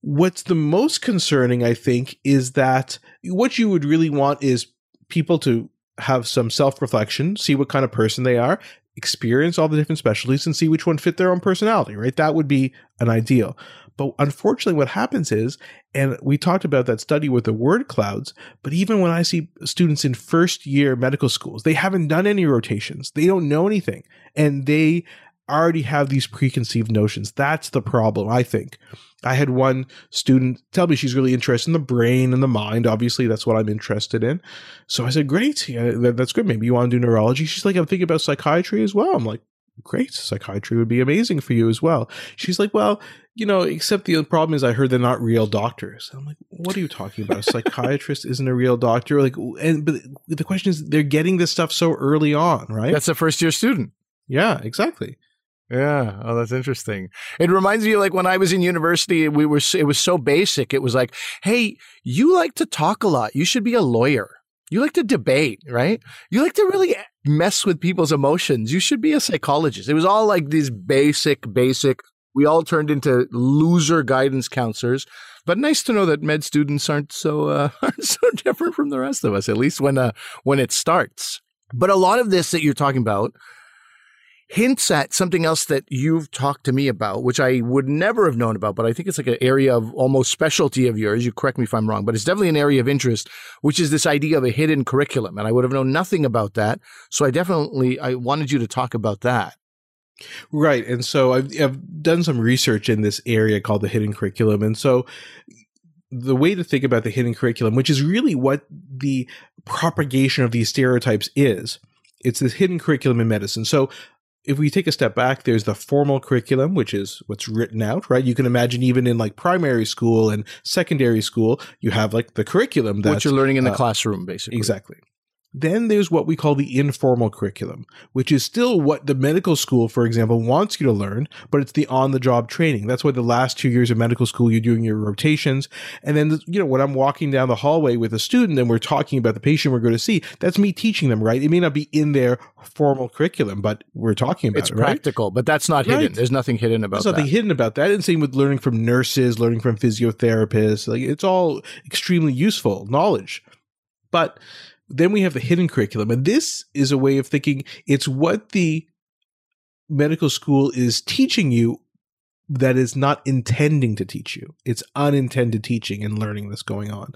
What's the most concerning, I think, is that what you would really want is people to have some self reflection, see what kind of person they are, experience all the different specialties, and see which one fit their own personality, right? That would be an ideal. But unfortunately, what happens is, and we talked about that study with the word clouds, but even when I see students in first year medical schools, they haven't done any rotations, they don't know anything, and they already have these preconceived notions. That's the problem, I think. I had one student tell me she's really interested in the brain and the mind. Obviously, that's what I'm interested in. So I said, Great, yeah, that's good. Maybe you want to do neurology. She's like, I'm thinking about psychiatry as well. I'm like, Great, psychiatry would be amazing for you as well. She's like, Well, you know, except the problem is I heard they're not real doctors. I'm like, What are you talking about? A psychiatrist isn't a real doctor. Like, and but the question is, they're getting this stuff so early on, right? That's a first year student. yeah, exactly. Yeah. Oh, that's interesting. It reminds me like when I was in university, we were, it was so basic. It was like, Hey, you like to talk a lot. You should be a lawyer. You like to debate, right? You like to really mess with people's emotions. You should be a psychologist. It was all like these basic, basic. We all turned into loser guidance counselors. But nice to know that med students aren't so uh, aren't so different from the rest of us. At least when uh, when it starts. But a lot of this that you're talking about hints at something else that you've talked to me about, which I would never have known about, but I think it's like an area of almost specialty of yours. You correct me if I'm wrong, but it's definitely an area of interest, which is this idea of a hidden curriculum. And I would have known nothing about that. So I definitely, I wanted you to talk about that. Right. And so I've, I've done some research in this area called the hidden curriculum. And so the way to think about the hidden curriculum, which is really what the propagation of these stereotypes is, it's this hidden curriculum in medicine. So if we take a step back, there's the formal curriculum, which is what's written out, right? You can imagine even in like primary school and secondary school, you have like the curriculum that's what you're learning in the uh, classroom, basically. Exactly. Then there's what we call the informal curriculum, which is still what the medical school, for example, wants you to learn, but it's the on the job training. That's why the last two years of medical school, you're doing your rotations. And then, you know, when I'm walking down the hallway with a student and we're talking about the patient we're going to see, that's me teaching them, right? It may not be in their formal curriculum, but we're talking about it's it, right? practical, but that's not hidden. There's nothing hidden about that. There's nothing that. hidden about that. And same with learning from nurses, learning from physiotherapists. Like it's all extremely useful knowledge. But then we have the hidden curriculum. And this is a way of thinking it's what the medical school is teaching you that is not intending to teach you. It's unintended teaching and learning that's going on.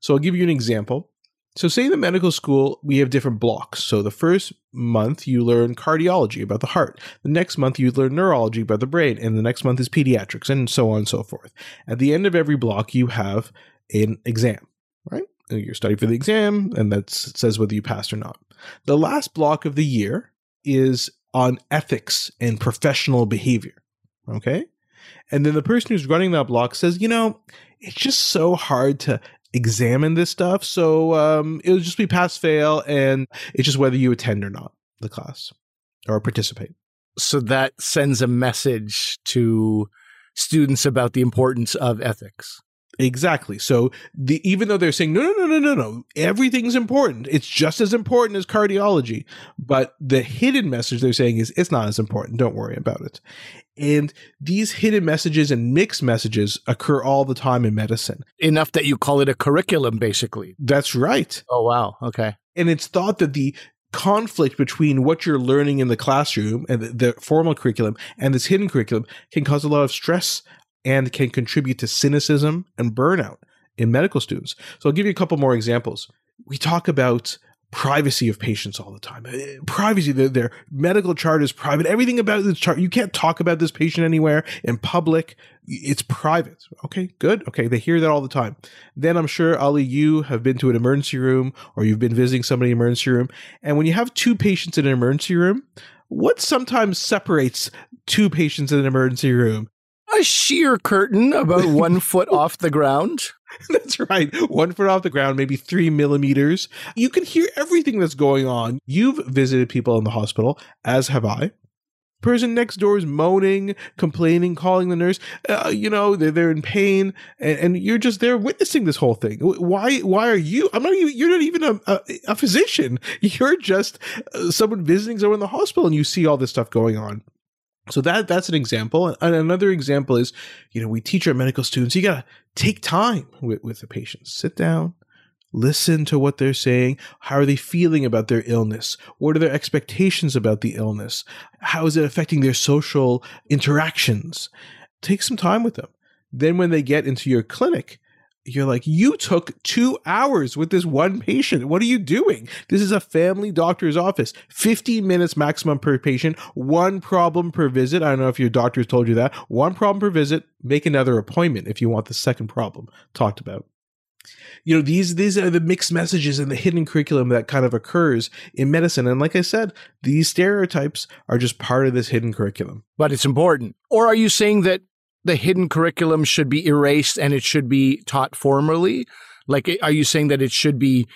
So I'll give you an example. So, say the medical school, we have different blocks. So, the first month you learn cardiology about the heart. The next month you learn neurology about the brain. And the next month is pediatrics, and so on and so forth. At the end of every block, you have an exam, right? You're studying for the exam, and that says whether you passed or not. The last block of the year is on ethics and professional behavior, okay? And then the person who's running that block says, you know, it's just so hard to examine this stuff. So um, it'll just be pass fail, and it's just whether you attend or not the class or participate. So that sends a message to students about the importance of ethics. Exactly. So the even though they're saying no, no, no, no, no, no, everything's important. It's just as important as cardiology. But the hidden message they're saying is it's not as important. Don't worry about it. And these hidden messages and mixed messages occur all the time in medicine. Enough that you call it a curriculum, basically. That's right. Oh, wow. Okay. And it's thought that the conflict between what you're learning in the classroom and the, the formal curriculum and this hidden curriculum can cause a lot of stress and can contribute to cynicism and burnout in medical students. So I'll give you a couple more examples. We talk about privacy of patients all the time. Uh, Privacy, their, their medical chart is private. Everything about this chart, you can't talk about this patient anywhere in public. It's private. Okay, good. Okay, they hear that all the time. Then I'm sure, Ali, you have been to an emergency room or you've been visiting somebody in an emergency room. And when you have two patients in an emergency room, what sometimes separates two patients in an emergency room? A sheer curtain about one foot off the ground. That's right. One foot off the ground, maybe three millimeters. You can hear everything that's going on. You've visited people in the hospital, as have I. Person next door is moaning, complaining, calling the nurse. Uh, you know they're they're in pain, and, and you're just there witnessing this whole thing. Why? Why are you? I'm not even. You're not even a, a, a physician. You're just uh, someone visiting someone in the hospital, and you see all this stuff going on. So that that's an example. And another example is, you know, we teach our medical students, you gotta take time with, with the patients. Sit down, listen to what they're saying. How are they feeling about their illness? What are their expectations about the illness? How is it affecting their social interactions? Take some time with them. Then when they get into your clinic, you're like, you took two hours with this one patient. What are you doing? This is a family doctor's office. 15 minutes maximum per patient, one problem per visit. I don't know if your doctor's told you that. One problem per visit. Make another appointment if you want the second problem talked about. You know, these these are the mixed messages and the hidden curriculum that kind of occurs in medicine. And like I said, these stereotypes are just part of this hidden curriculum. But it's important. Or are you saying that the hidden curriculum should be erased and it should be taught formally? Like, are you saying that it should be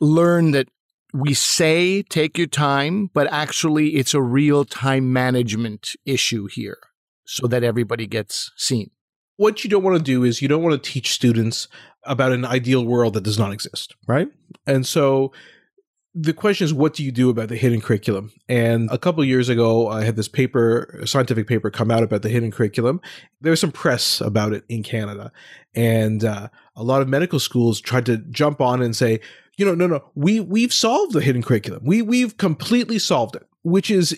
learned that we say take your time, but actually it's a real time management issue here so that everybody gets seen? What you don't want to do is you don't want to teach students about an ideal world that does not exist, right? And so the question is, what do you do about the hidden curriculum? And a couple years ago, I had this paper, a scientific paper, come out about the hidden curriculum. There was some press about it in Canada, and uh, a lot of medical schools tried to jump on and say, you know, no, no, we we've solved the hidden curriculum. We we've completely solved it, which is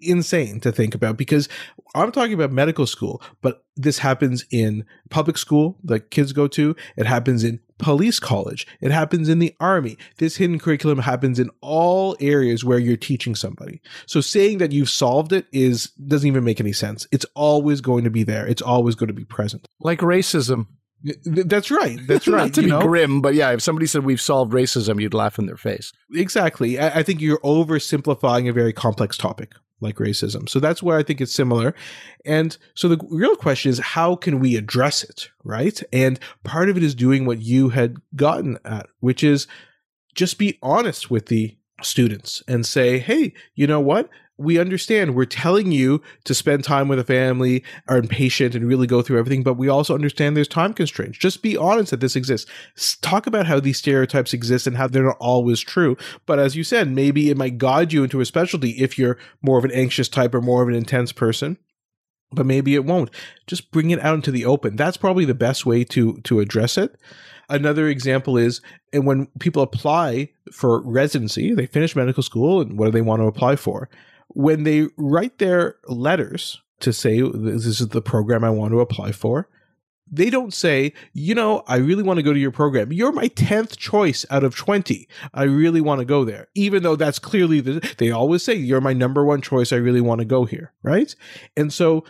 insane to think about because I'm talking about medical school, but this happens in public school that kids go to. It happens in police college. It happens in the army. This hidden curriculum happens in all areas where you're teaching somebody. So saying that you've solved it is doesn't even make any sense. It's always going to be there. It's always going to be present. Like racism. That's right. That's right. Not to you be know? grim, but yeah, if somebody said we've solved racism, you'd laugh in their face. Exactly. I, I think you're oversimplifying a very complex topic like racism. So that's where I think it's similar. And so the real question is how can we address it, right? And part of it is doing what you had gotten at, which is just be honest with the students and say, hey, you know what? We understand we're telling you to spend time with a family or impatient, and really go through everything, but we also understand there's time constraints. Just be honest that this exists. Talk about how these stereotypes exist and how they're not always true. But as you said, maybe it might guide you into a specialty if you're more of an anxious type or more of an intense person but maybe it won't. Just bring it out into the open. That's probably the best way to to address it. Another example is and when people apply for residency, they finish medical school and what do they want to apply for? When they write their letters to say this is the program I want to apply for, they don't say, you know, I really want to go to your program. You're my 10th choice out of 20. I really want to go there. Even though that's clearly the, they always say, you're my number one choice. I really want to go here. Right. And so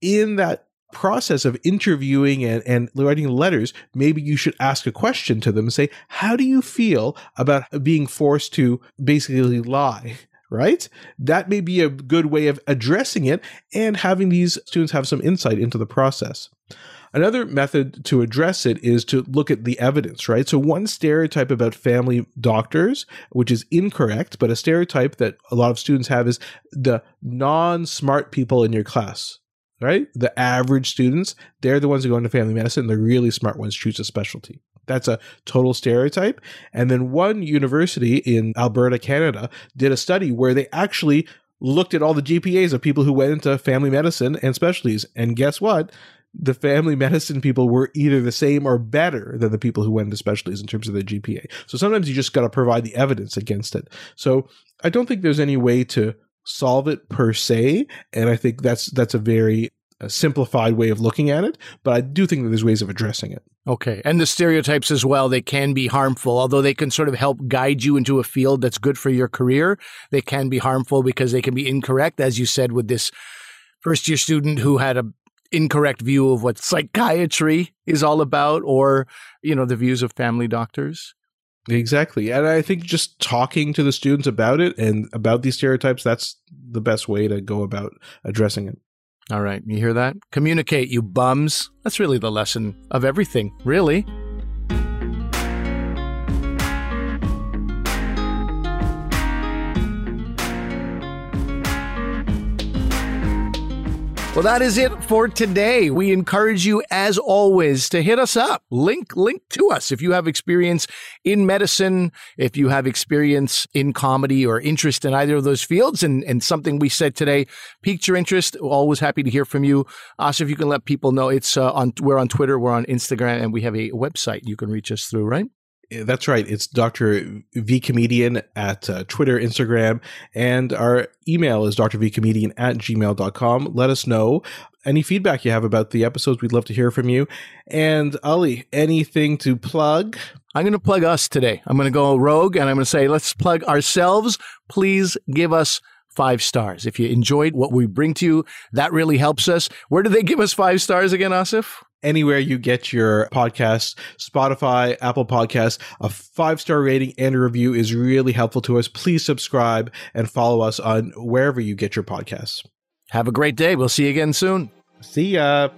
in that process of interviewing and, and writing letters, maybe you should ask a question to them and say, How do you feel about being forced to basically lie? Right? That may be a good way of addressing it and having these students have some insight into the process. Another method to address it is to look at the evidence, right? So, one stereotype about family doctors, which is incorrect, but a stereotype that a lot of students have is the non smart people in your class right? The average students, they're the ones who go into family medicine. The really smart ones choose a specialty. That's a total stereotype. And then one university in Alberta, Canada, did a study where they actually looked at all the GPAs of people who went into family medicine and specialties. And guess what? The family medicine people were either the same or better than the people who went into specialties in terms of their GPA. So sometimes you just got to provide the evidence against it. So I don't think there's any way to solve it per se and i think that's that's a very uh, simplified way of looking at it but i do think that there's ways of addressing it okay and the stereotypes as well they can be harmful although they can sort of help guide you into a field that's good for your career they can be harmful because they can be incorrect as you said with this first year student who had a incorrect view of what psychiatry is all about or you know the views of family doctors Exactly. And I think just talking to the students about it and about these stereotypes, that's the best way to go about addressing it. All right. You hear that? Communicate, you bums. That's really the lesson of everything, really. Well, that is it for today. We encourage you, as always, to hit us up. Link, link to us. If you have experience in medicine, if you have experience in comedy or interest in either of those fields, and, and something we said today piqued your interest, always happy to hear from you. Also, if you can let people know, it's uh, on we're on Twitter, we're on Instagram, and we have a website you can reach us through. Right? That's right. It's Dr. V Comedian at uh, Twitter, Instagram, and our email is drvcomedian at gmail.com. Let us know any feedback you have about the episodes. We'd love to hear from you. And Ali, anything to plug? I'm going to plug us today. I'm going to go rogue and I'm going to say, let's plug ourselves. Please give us five stars. If you enjoyed what we bring to you, that really helps us. Where do they give us five stars again, Asif? Anywhere you get your podcast, Spotify, Apple Podcasts, a five star rating and a review is really helpful to us. Please subscribe and follow us on wherever you get your podcasts. Have a great day. We'll see you again soon. See ya.